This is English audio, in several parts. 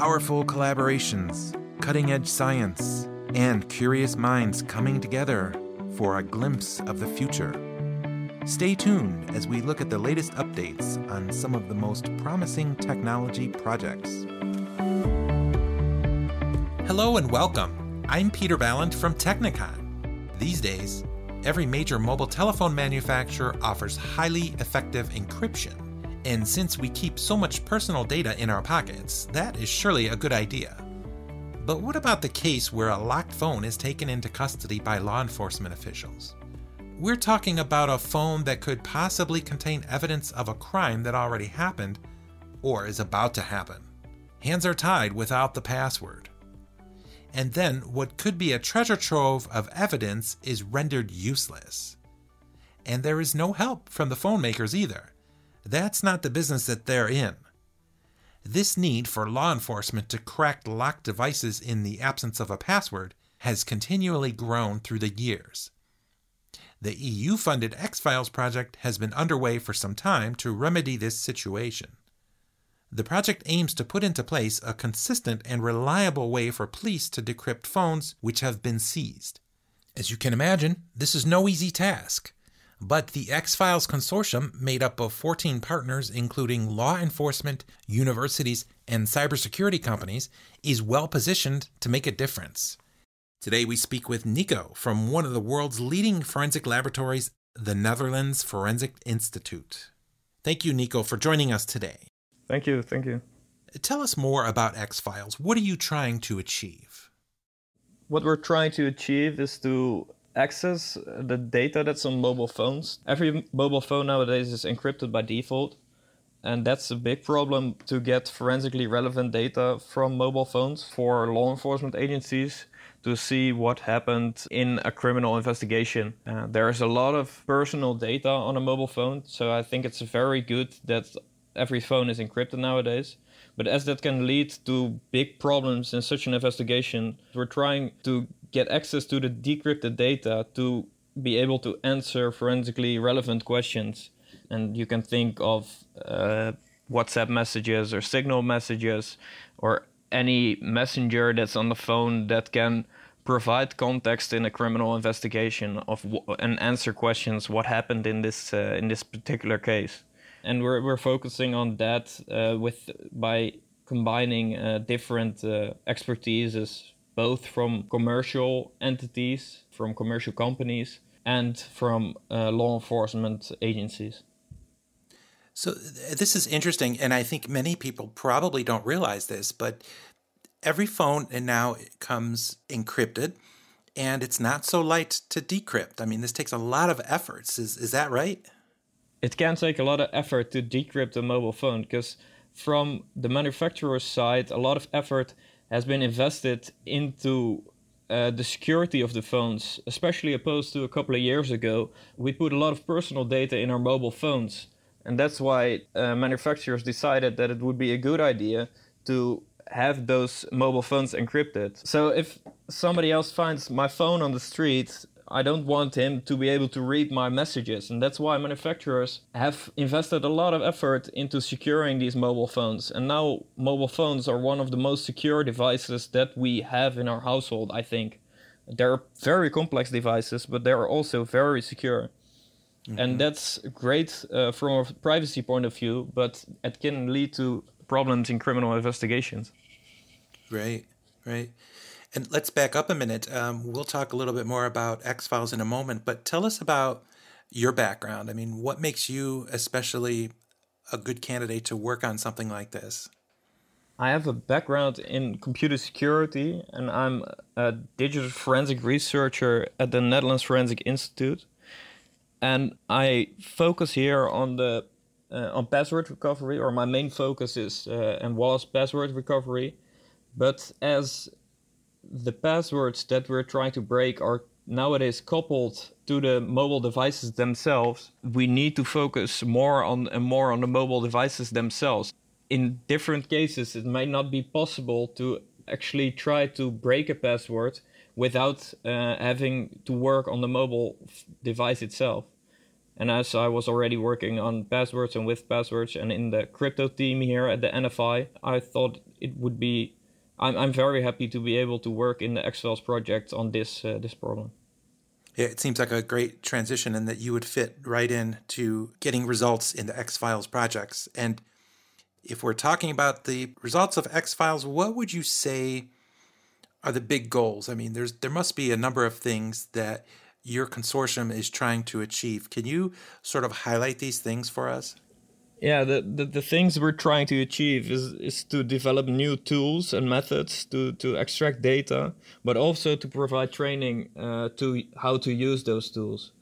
Powerful collaborations, cutting edge science, and curious minds coming together for a glimpse of the future. Stay tuned as we look at the latest updates on some of the most promising technology projects. Hello and welcome. I'm Peter Balint from Technikon. These days, every major mobile telephone manufacturer offers highly effective encryption. And since we keep so much personal data in our pockets, that is surely a good idea. But what about the case where a locked phone is taken into custody by law enforcement officials? We're talking about a phone that could possibly contain evidence of a crime that already happened or is about to happen. Hands are tied without the password. And then what could be a treasure trove of evidence is rendered useless. And there is no help from the phone makers either. That's not the business that they're in. This need for law enforcement to crack locked devices in the absence of a password has continually grown through the years. The EU funded EXFILES project has been underway for some time to remedy this situation. The project aims to put into place a consistent and reliable way for police to decrypt phones which have been seized. As you can imagine, this is no easy task. But the EXFILES Consortium, made up of 14 partners, including law enforcement, universities, and cybersecurity companies, is well positioned to make a difference. Today we speak with Nico from one of the world's leading forensic laboratories, the Netherlands Forensic Institute. Thank you, Nico, for joining us today. Thank you. Thank you. Tell us more about EXFILES. What are you trying to achieve? What we're trying to achieve is to access the data that's on mobile phones. Every mobile phone nowadays is encrypted by default, and that's a big problem to get forensically relevant data from mobile phones for law enforcement agencies to see what happened in a criminal investigation. Uh, there's a lot of personal data on a mobile phone, so I think it's very good that every phone is encrypted nowadays. But as that can lead to big problems in such an investigation, we're trying to get access to the decrypted data to be able to answer forensically relevant questions. And you can think of uh, WhatsApp messages or Signal messages or any messenger that's on the phone that can provide context in a criminal investigation of w- and answer questions what happened in this uh, in this particular case and we're, we're focusing on that uh, with by combining uh, different uh, expertises both from commercial entities, from commercial companies, and from uh, law enforcement agencies. So, this is interesting, and I think many people probably don't realize this, but every phone now comes encrypted and it's not so light to decrypt. I mean, this takes a lot of efforts. Is, is that right? It can take a lot of effort to decrypt a mobile phone because, from the manufacturer's side, a lot of effort has been invested into uh, the security of the phones, especially opposed to a couple of years ago. We put a lot of personal data in our mobile phones, and that's why uh, manufacturers decided that it would be a good idea to have those mobile phones encrypted. So if somebody else finds my phone on the street I don't want him to be able to read my messages. And that's why manufacturers have invested a lot of effort into securing these mobile phones. And now mobile phones are one of the most secure devices that we have in our household, I think. They're very complex devices, but they're also very secure. Mm-hmm. And that's great uh, from a privacy point of view, but it can lead to problems in criminal investigations. Right, right. And let's back up a minute. Um, we'll talk a little bit more about EXFILES in a moment, but tell us about your background. I mean, what makes you especially a good candidate to work on something like this? I have a background in computer security, and I'm a digital forensic researcher at the Netherlands Forensic Institute. And I focus here on the uh, on password recovery, or my main focus is uh, and was password recovery. But as the passwords that we're trying to break are nowadays coupled to the mobile devices themselves, we need to focus more on and more on the mobile devices themselves. In different cases, it might not be possible to actually try to break a password without uh, having to work on the mobile device itself. And as I was already working on passwords and with passwords and in the crypto team here at the NFI, I thought it would be. I'm, I'm very happy to be able to work in the EXFILES project on this uh, this problem. Yeah, it seems like a great transition and that you would fit right in to getting results in the EXFILES projects. And if we're talking about the results of EXFILES, what would you say are the big goals? I mean, there's there must be a number of things that your consortium is trying to achieve. Can you sort of highlight these things for us? Yeah, the, the, the things we're trying to achieve is, is to develop new tools and methods to, to extract data, but also to provide training uh, to how to use those tools.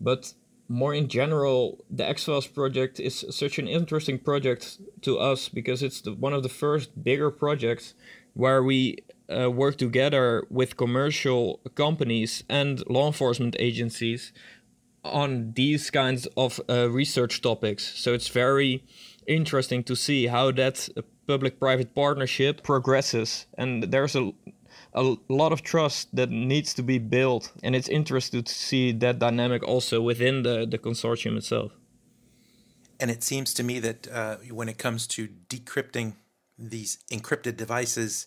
But more in general, the EXFILES project is such an interesting project to us because it's the, one of the first bigger projects where we uh, work together with commercial companies and law enforcement agencies on these kinds of uh, research topics. So it's very interesting to see how that public-private partnership progresses, and there's a a lot of trust that needs to be built, and it's interesting to see that dynamic also within the the consortium itself. And it seems to me that uh, when it comes to decrypting these encrypted devices,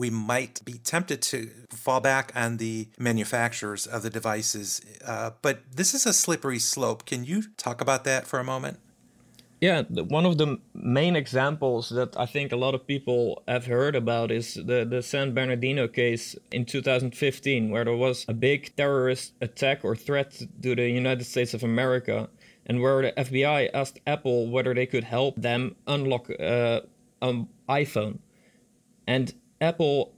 we might be tempted to fall back on the manufacturers of the devices. Uh, but this is a slippery slope. Can you talk about that for a moment? Yeah, one of the main examples that I think a lot of people have heard about is the, the San Bernardino case in 2015, where there was a big terrorist attack or threat to the United States of America, and where the FBI asked Apple whether they could help them unlock uh, an iPhone. And Apple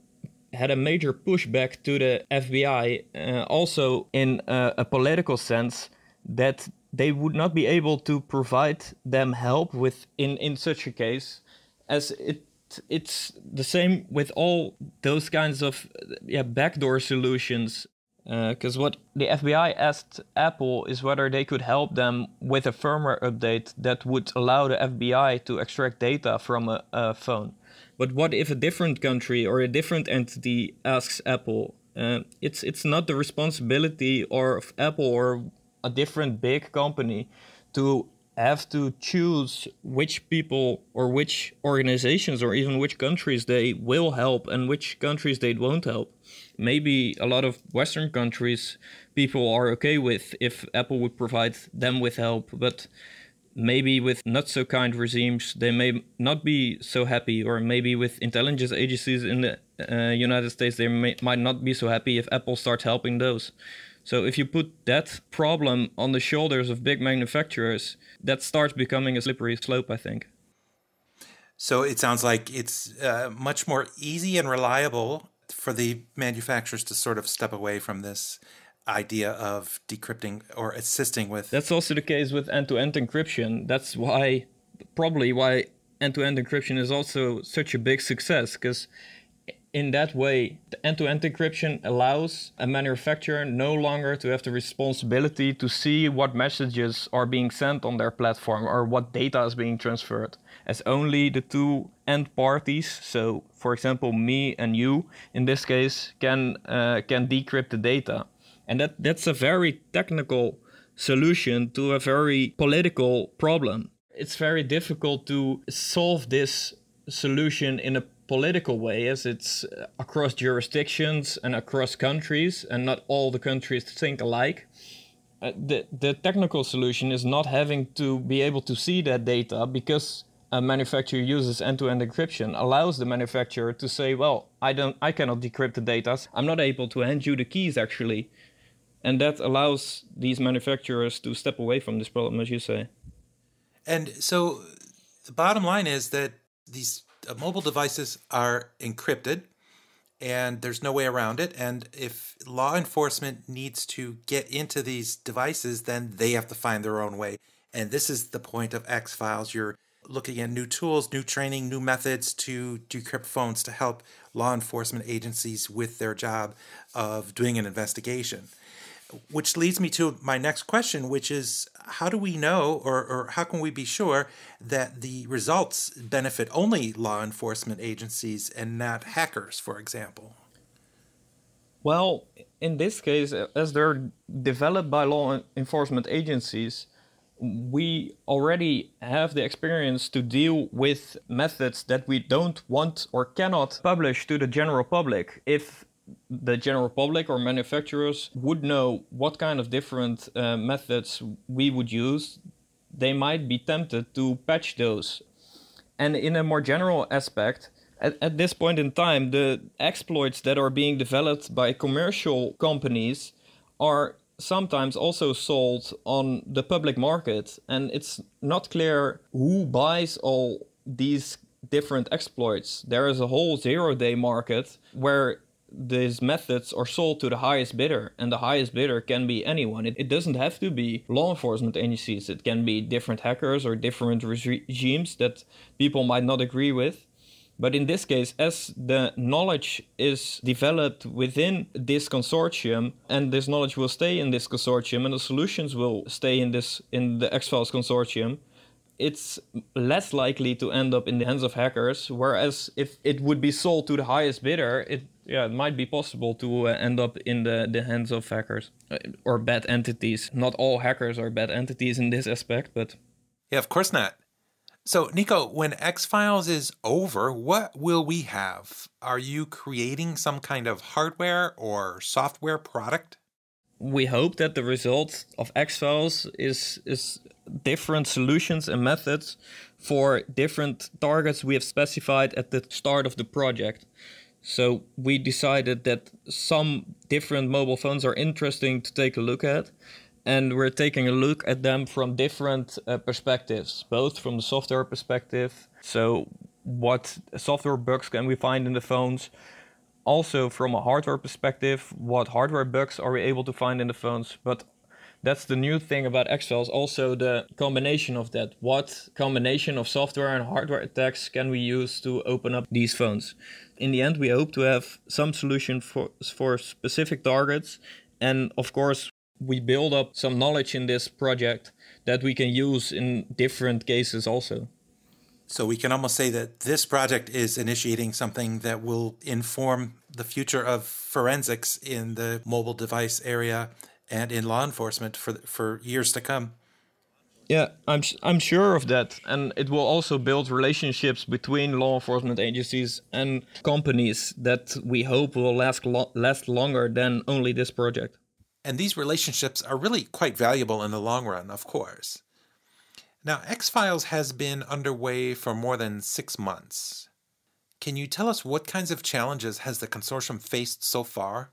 had a major pushback to the FBI, uh, also in uh, a political sense, that they would not be able to provide them help with in in such a case as it it's the same with all those kinds of yeah backdoor solutions because uh, what the FBI asked Apple is whether they could help them with a firmware update that would allow the FBI to extract data from a, a phone. But what if a different country or a different entity asks Apple? Uh, it's it's not the responsibility or of Apple or a different big company to have to choose which people or which organizations or even which countries they will help and which countries they won't help. Maybe a lot of Western countries people are okay with if Apple would provide them with help, but maybe with not so kind regimes they may not be so happy, or maybe with intelligence agencies in the uh, United States they may, might not be so happy if Apple starts helping those. So if you put that problem on the shoulders of big manufacturers, that starts becoming a slippery slope, I think. So it sounds like it's uh, much more easy and reliable for the manufacturers to sort of step away from this idea of decrypting or assisting with. That's also the case with end-to-end encryption. That's why, probably why end-to-end encryption is also such a big success because in that way, the end-to-end encryption allows a manufacturer no longer to have the responsibility to see what messages are being sent on their platform or what data is being transferred, as only the two end parties, so for example me and you in this case, can uh, can decrypt the data, and that that's a very technical solution to a very political problem. It's very difficult to solve this solution in a political way as it's uh, across jurisdictions and across countries and not all the countries think alike. Uh, the, the technical solution is not having to be able to see that data because a manufacturer uses end-to-end encryption allows the manufacturer to say well i don't i cannot decrypt the data. I'm not able to hand you the keys actually and that allows these manufacturers to step away from this problem as you say and so the bottom line is that these uh, mobile devices are encrypted and there's no way around it. And if law enforcement needs to get into these devices, then they have to find their own way. And this is the point of EXFILES. You're looking at new tools, new training, new methods to decrypt phones to help law enforcement agencies with their job of doing an investigation which leads me to my next question, which is how do we know or, or how can we be sure that the results benefit only law enforcement agencies and not hackers, for example? Well, in this case, as they're developed by law enforcement agencies, we already have the experience to deal with methods that we don't want or cannot publish to the general public. If the general public or manufacturers would know what kind of different uh, methods we would use, they might be tempted to patch those. And in a more general aspect, at, at this point in time, the exploits that are being developed by commercial companies are sometimes also sold on the public market, and it's not clear who buys all these different exploits. There is a whole zero day market where these methods are sold to the highest bidder, and the highest bidder can be anyone. It, it doesn't have to be law enforcement agencies, it can be different hackers or different regimes that people might not agree with. But in this case, as the knowledge is developed within this consortium, and this knowledge will stay in this consortium, and the solutions will stay in this in the EXFILES consortium, it's less likely to end up in the hands of hackers. Whereas if it would be sold to the highest bidder, it yeah, it might be possible to uh, end up in the, the hands of hackers uh, or bad entities. Not all hackers are bad entities in this aspect, but yeah, of course not. So, Nico, when EXFILES is over, what will we have? Are you creating some kind of hardware or software product? We hope that the result of EXFILES is is different solutions and methods for different targets we have specified at the start of the project. So we decided that some different mobile phones are interesting to take a look at, and we're taking a look at them from different uh, perspectives, both from the software perspective. So, what software bugs can we find in the phones? Also, from a hardware perspective, what hardware bugs are we able to find in the phones? But that's the new thing about EXFILES. Also, the combination of that. What combination of software and hardware attacks can we use to open up these phones? In the end, we hope to have some solution for for specific targets, and of course, we build up some knowledge in this project that we can use in different cases also. So we can almost say that this project is initiating something that will inform the future of forensics in the mobile device area and in law enforcement for for years to come. Yeah, I'm I'm sure of that, and it will also build relationships between law enforcement agencies and companies that we hope will last lo- last longer than only this project. And these relationships are really quite valuable in the long run, of course. Now, EXFILES has been underway for more than six months. Can you tell us what kinds of challenges has the consortium faced so far?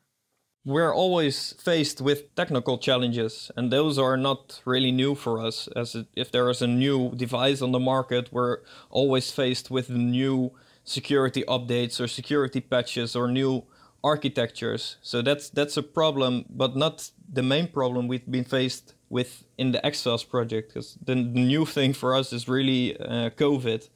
We're always faced with technical challenges, and those are not really new for us. As if there is a new device on the market, we're always faced with new security updates or security patches or new architectures. So that's that's a problem, but not the main problem we've been faced with in the EXFILES project. Because the, new thing for us is really uh, COVID,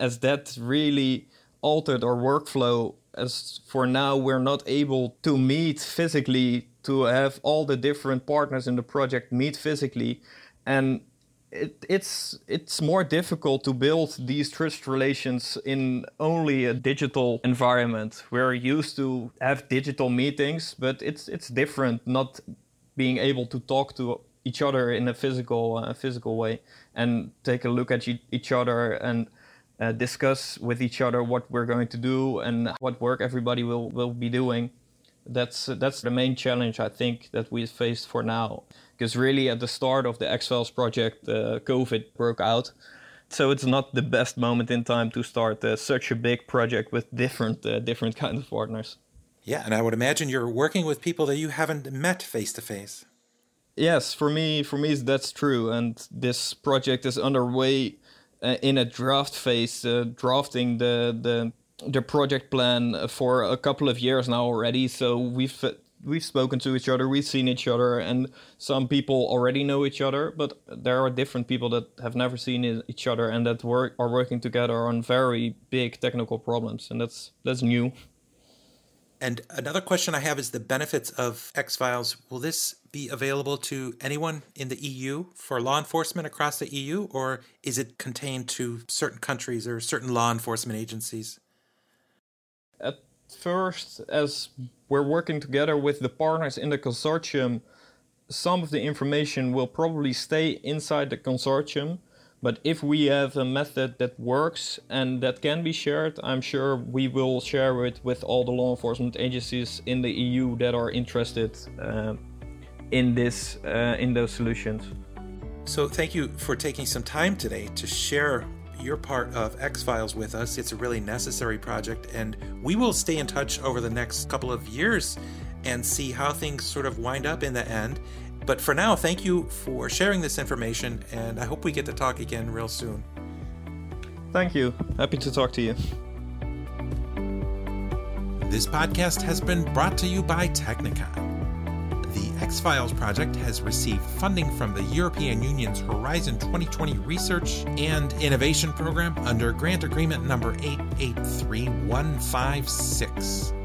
as that really altered our workflow. As for now, we're not able to meet physically to have all the different partners in the project meet physically, and it, it's it's more difficult to build these trust relations in only a digital environment. We're used to have digital meetings, but it's it's different not being able to talk to each other in a physical uh, physical way and take a look at each other and uh, discuss with each other what we're going to do and what work everybody will, will be doing. That's that's the main challenge I think that we faced for now because really at the start of the EXFILES project, uh, COVID broke out. So it's not the best moment in time to start uh, such a big project with different uh, different kinds of partners. Yeah, and I would imagine you're working with people that you haven't met face to face. Yes, for me, for me that's true, and this project is underway uh, in a draft phase, uh, drafting the the the project plan for a couple of years now already. So we've we've spoken to each other, we've seen each other, and some people already know each other, but there are different people that have never seen each other and that work are working together on very big technical problems, and that's that's new. And another question I have is the benefits of EXFILES. Will this be available to anyone in the EU for law enforcement across the EU, or is it contained to certain countries or certain law enforcement agencies? At first, as we're working together with the partners in the consortium, some of the information will probably stay inside the consortium. But if we have a method that works and that can be shared, I'm sure we will share it with all the law enforcement agencies in the EU that are interested uh, in this uh, in those solutions. So thank you for taking some time today to share your part of EXFILES with us. It's a really necessary project, and we will stay in touch over the next couple of years and see how things sort of wind up in the end. But for now, thank you for sharing this information, and I hope we get to talk again real soon. Thank you. Happy to talk to you. This podcast has been brought to you by Technikon. The EXFILES project has received funding from the European Union's Horizon 2020 Research and Innovation Program under Grant Agreement number 883156.